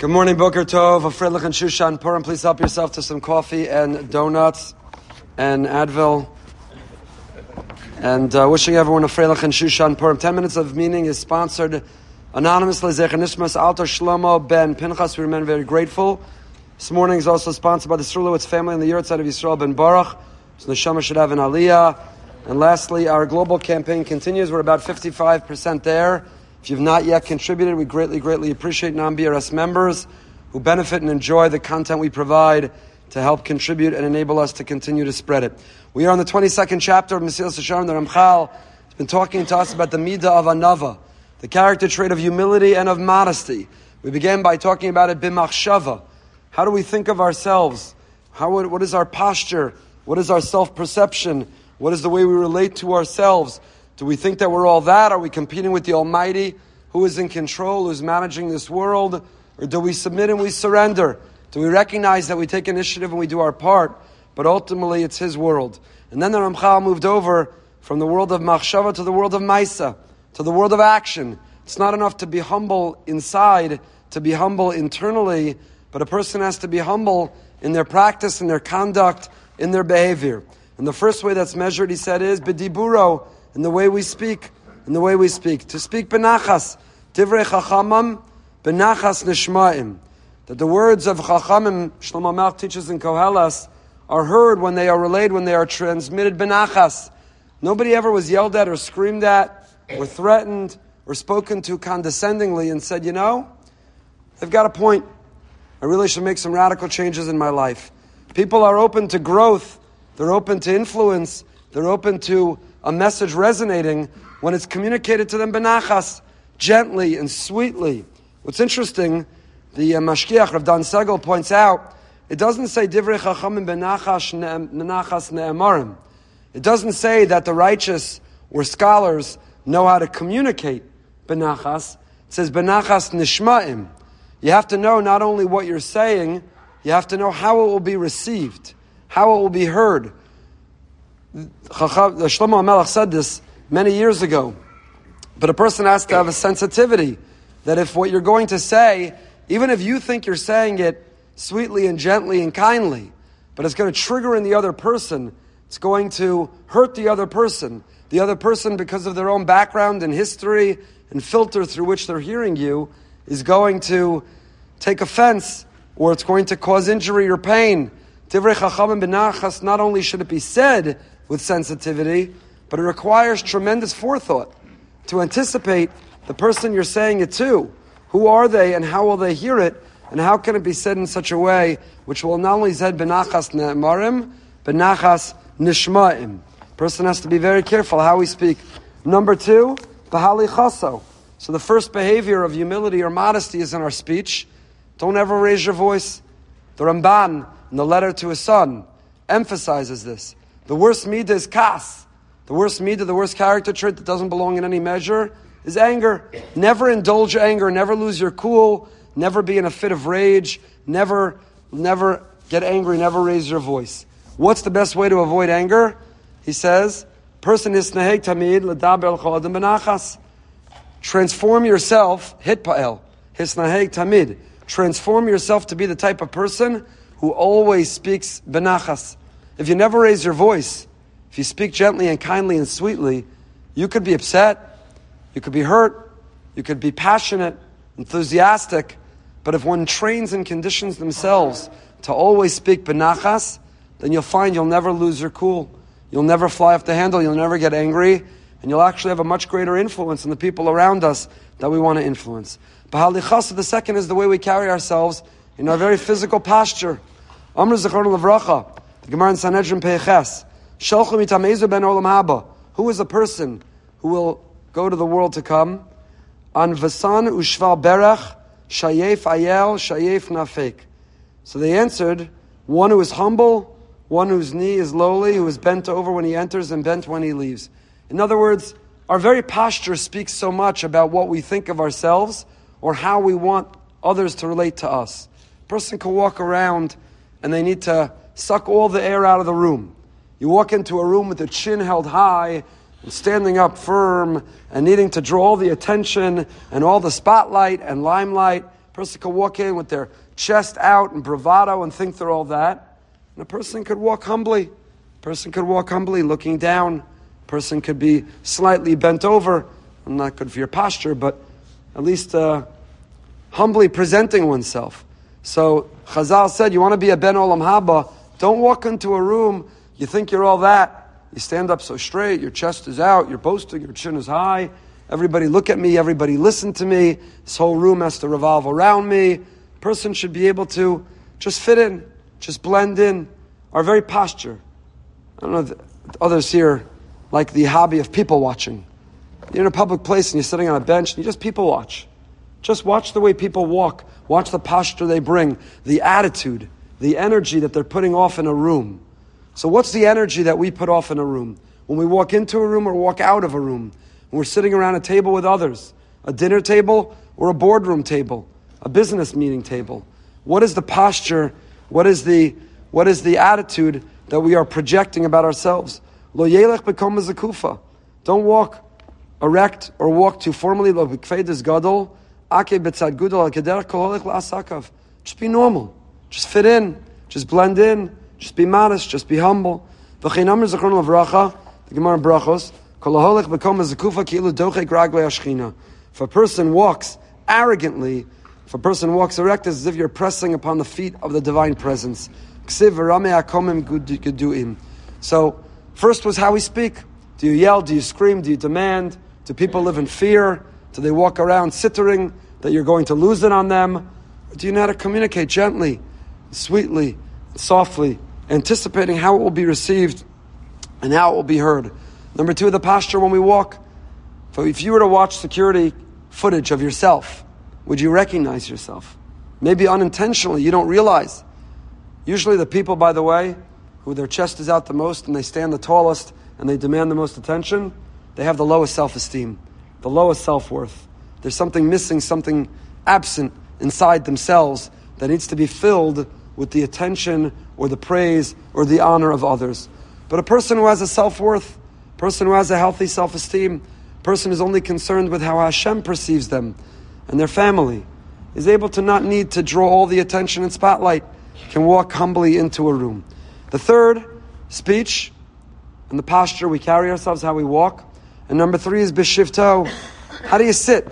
Good morning, Boker Tov, Freilichen Shushan Purim. Please help yourself to some coffee and donuts and Advil. And uh, wishing everyone a and Shushan Purim. Ten minutes of meaning is sponsored anonymously. Zecher Nishmas Alter Shlomo Ben Pinchas. We remain very grateful. This morning is also sponsored by the Srulowitz family in the outside of Yisrael Ben Baruch. So Neshama should have an Aliyah. And lastly, our global campaign continues. We're about 55% there. If you've not yet contributed, we greatly, greatly appreciate non-BRS members who benefit and enjoy the content we provide to help contribute and enable us to continue to spread it. We are on the 22nd chapter of Mesilas Yesharim. The Ramchal has been talking to us about the Midah of Anava, the character trait of humility and of modesty. We began by talking about it b'machshava. How do we think of ourselves? How, what is our posture? What is our self-perception? What is the way we relate to ourselves? Do we think that we're all that? Are we competing with the Almighty who is in control, who's managing this world? Or do we submit and we surrender? Do we recognize that we take initiative and we do our part, but ultimately it's His world? And then the Ramchal moved over from the world of Machshava to the world of Maisa, to the world of action. It's not enough to be humble inside, to be humble internally, but a person has to be humble in their practice, in their conduct, in their behavior. And the first way that's measured, he said, is b'diburo, in the way we speak, in the way we speak. To speak benachas, divrei chachamim, benachas nishma'im. That the words of chachamim, Shlomo Melech teaches in Koheles, are heard when they are relayed, when they are transmitted benachas. Nobody ever was yelled at or screamed at or threatened or spoken to condescendingly and said, you know, they've got a point. I really should make some radical changes in my life. People are open to growth. They're open to influence. They're open to a message resonating when it's communicated to them benachas, gently and sweetly. What's interesting, the uh, Mashgiach Rav Dan Segal points out, it doesn't say divrei chachamim benachas ne'emarim. It doesn't say that the righteous or scholars know how to communicate benachas. It says benachas nishma'im. You have to know not only what you're saying, you have to know how it will be received, how it will be heard. Uh, Shlomo Melech said this many years ago. But a person has to have a sensitivity that if what you're going to say, even if you think you're saying it sweetly and gently and kindly, but it's going to trigger in the other person, it's going to hurt the other person. The other person, because of their own background and history and filter through which they're hearing you, is going to take offense or it's going to cause injury or pain. Divrei Chachamim benachas, not only should it be said with sensitivity, but it requires tremendous forethought to anticipate the person you're saying it to. Who are they and how will they hear it? And how can it be said in such a way which will not only said benachas ne'emarim, benachas nishma'im. Person has to be very careful how we speak. Number two, bahali chaso. So the first behavior of humility or modesty is in our speech. Don't ever raise your voice. The Ramban, in the letter to his son, emphasizes this. The worst midah is kas. The worst midah, the worst character trait that doesn't belong in any measure is anger. Never indulge anger, never lose your cool, never be in a fit of rage, never, never get angry, never raise your voice. What's the best way to avoid anger? He says, person is tamid l'daber benachas. Transform yourself, hitpael, hisnaheg tamid. Transform yourself to be the type of person who always speaks benachas. If you never raise your voice, if you speak gently and kindly and sweetly, you could be upset, you could be hurt, you could be passionate, enthusiastic, but if one trains and conditions themselves to always speak benachas, then you'll find you'll never lose your cool. You'll never fly off the handle, you'll never get angry, and you'll actually have a much greater influence on the people around us that we want to influence. Bahalichasa, the second is the way we carry ourselves in our very physical posture. Amr Zechron Levracha, Gemara in Sanhedrin itamezu ben olam haba. Who is a person who will go to the world to come? An vasan ushval berach shayef ayel shayef nafek. So they answered, one who is humble, one whose knee is lowly, who is bent over when he enters and bent when he leaves. In other words, our very posture speaks so much about what we think of ourselves or how we want others to relate to us. A person can walk around and they need to suck all the air out of the room. You walk into a room with the chin held high and standing up firm and needing to draw all the attention and all the spotlight and limelight. person could walk in with their chest out and bravado and think they're all that. And a person could walk humbly. A person could walk humbly, looking down. A person could be slightly bent over. I'm not good for your posture, but at least uh, humbly presenting oneself. So Chazal said, you want to be a Ben Olam Haba, don't walk into a room, you think you're all that. You stand up so straight, your chest is out, you're boasting, your chin is high. Everybody look at me, everybody listen to me. This whole room has to revolve around me. Person should be able to just fit in, just blend in. Our very posture. I don't know others here like the hobby of people watching. You're in a public place and you're sitting on a bench and you just people watch. Just watch the way people walk. Watch the posture they bring, the attitude, the energy that they're putting off in a room. So, what's the energy that we put off in a room? When we walk into a room or walk out of a room, when we're sitting around a table with others, a dinner table or a boardroom table, a business meeting table. What is the posture? What is the, what is the attitude that we are projecting about ourselves? Lo yelech bekom Don't walk erect or walk too formally. Lo gadol. Just be normal. Just fit in. Just blend in. Just be modest. Just be humble. The. If a person walks arrogantly, if a person walks erect, as if you're pressing upon the feet of the divine presence. So, first was how we speak. Do you yell? Do you scream? Do you demand? Do people live in fear? Do they walk around sittering that you're going to lose it on them? Or do you know how to communicate gently, sweetly, softly, anticipating how it will be received and how it will be heard? Number two, the posture when we walk. if you were to watch security footage of yourself, would you recognize yourself? Maybe unintentionally, you don't realize. Usually, the people, by the way, who their chest is out the most and they stand the tallest and they demand the most attention, they have the lowest self esteem, the lowest self worth. There's something missing, something absent inside themselves that needs to be filled with the attention or the praise or the honor of others. But a person who has a self worth, person who has a healthy self esteem, person who's only concerned with how Hashem perceives them and their family, is able to not need to draw all the attention and spotlight, can walk humbly into a room. The third, speech and the posture we carry ourselves, how we walk. And number three is bishivto. How do you sit?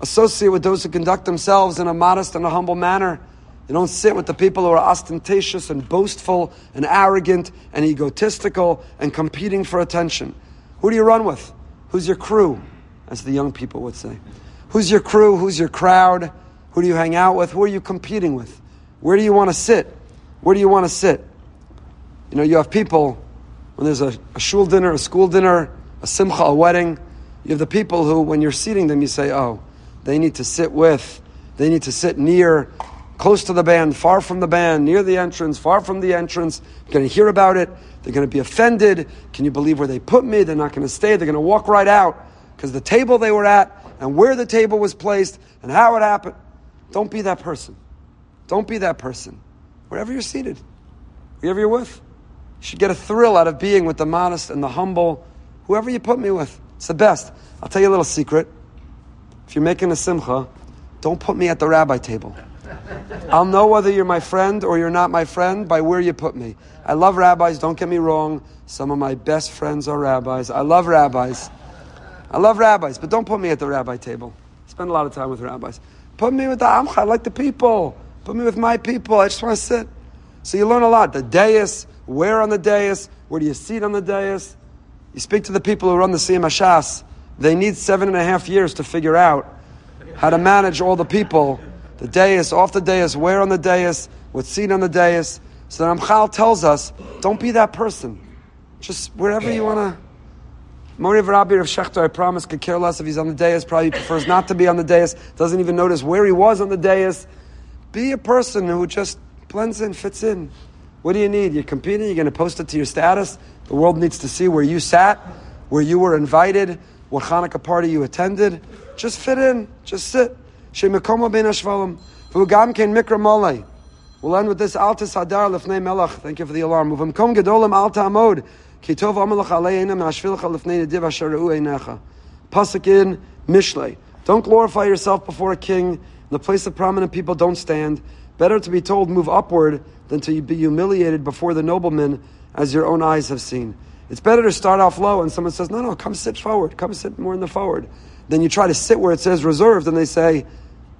Associate with those who conduct themselves in a modest and a humble manner. You don't sit with the people who are ostentatious and boastful and arrogant and egotistical and competing for attention. Who do you run with? Who's your crew? As the young people would say. Who's your crew? Who's your crowd? Who do you hang out with? Who are you competing with? Where do you want to sit? Where do you want to sit? You know, you have people, when there's a, a shul dinner, a school dinner, a simcha, a wedding, you have the people who, when you're seating them, you say, oh, they need to sit with, they need to sit near, close to the band, far from the band, near the entrance, far from the entrance. You're going to hear about it. They're going to be offended. Can you believe where they put me? They're not going to stay. They're going to walk right out because the table they were at and where the table was placed and how it happened. Don't be that person. Don't be that person. Wherever you're seated, whoever you're with, you should get a thrill out of being with the modest and the humble Whoever you put me with, it's the best. I'll tell you a little secret. If you're making a simcha, don't put me at the rabbi table. I'll know whether you're my friend or you're not my friend by where you put me. I love rabbis, don't get me wrong. Some of my best friends are rabbis. I love rabbis. I love rabbis, but don't put me at the rabbi table. spend a lot of time with rabbis. Put me with the Amcha, I like the people. Put me with my people, I just want to sit. So you learn a lot. The dais, where on the dais, where do you sit on the dais? You speak to the people who run the Siyum they need seven and a half years to figure out how to manage all the people. The dais, off the dais, where on the dais, what seat on the dais. So the Ramchal tells us, don't be that person. Just wherever you want to. Mori Rabbi of Schachter, I promise, could care less if he's on the dais, probably prefers not to be on the dais, doesn't even notice where he was on the dais. Be a person who just blends in, fits in. What do you need? You're competing, you're going to post it to your status. The world needs to see where you sat, where you were invited, what Hanukkah party you attended. Just fit in, just sit. Shemekoma ben Ashvalim. V'ugam ken mikra molei. We'll end with this Altis Hadar lefnei melach. Thank you for the alarm. Uvimkom gedolim alta amod. Kitov amalach alei enam ashvilcha lefnei nediv asher einecha. Pasuk in Mishlei. Don't glorify yourself before a king. In the place of prominent people, don't stand. Better to be told, move upward, than to be humiliated before the noblemen, as your own eyes have seen. It's better to start off low and someone says, no, no, come sit forward. Come sit more in the forward. Then you try to sit where it says reserved and they say,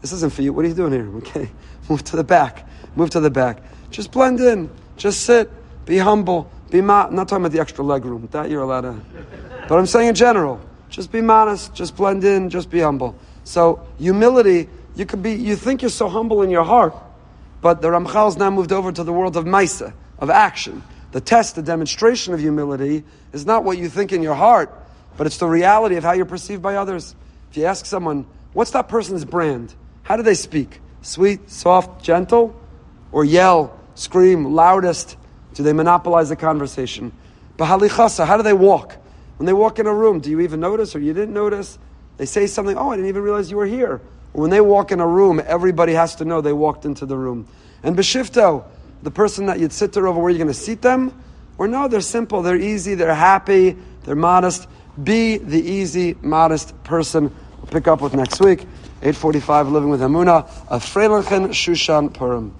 this isn't for you. What are you doing here? Okay, move to the back. Move to the back. Just blend in. Just sit. Be humble. Be ma- I'm not talking about the extra leg room. That you're allowed to. But I'm saying in general, just be modest. Just blend in. Just be humble. So humility, you could be. You think you're so humble in your heart, but the Ramchal's now moved over to the world of Maisa, of action. The test, the demonstration of humility is not what you think in your heart, but it's the reality of how you're perceived by others. If you ask someone, what's that person's brand? How do they speak? Sweet, soft, gentle? Or yell, scream, loudest? Do they monopolize the conversation? Bahalichasa, how do they walk? When they walk in a room, do you even notice or you didn't notice? They say something, oh, I didn't even realize you were here. When they walk in a room, everybody has to know they walked into the room. And Bishivto, the person that you'd sit there over where you're going to seat them? Or no, they're simple, they're easy, they're happy, they're modest. Be the easy, modest person. We'll pick up with next week. 845 Living with Hamuna, a Freilichen Shushan Purim.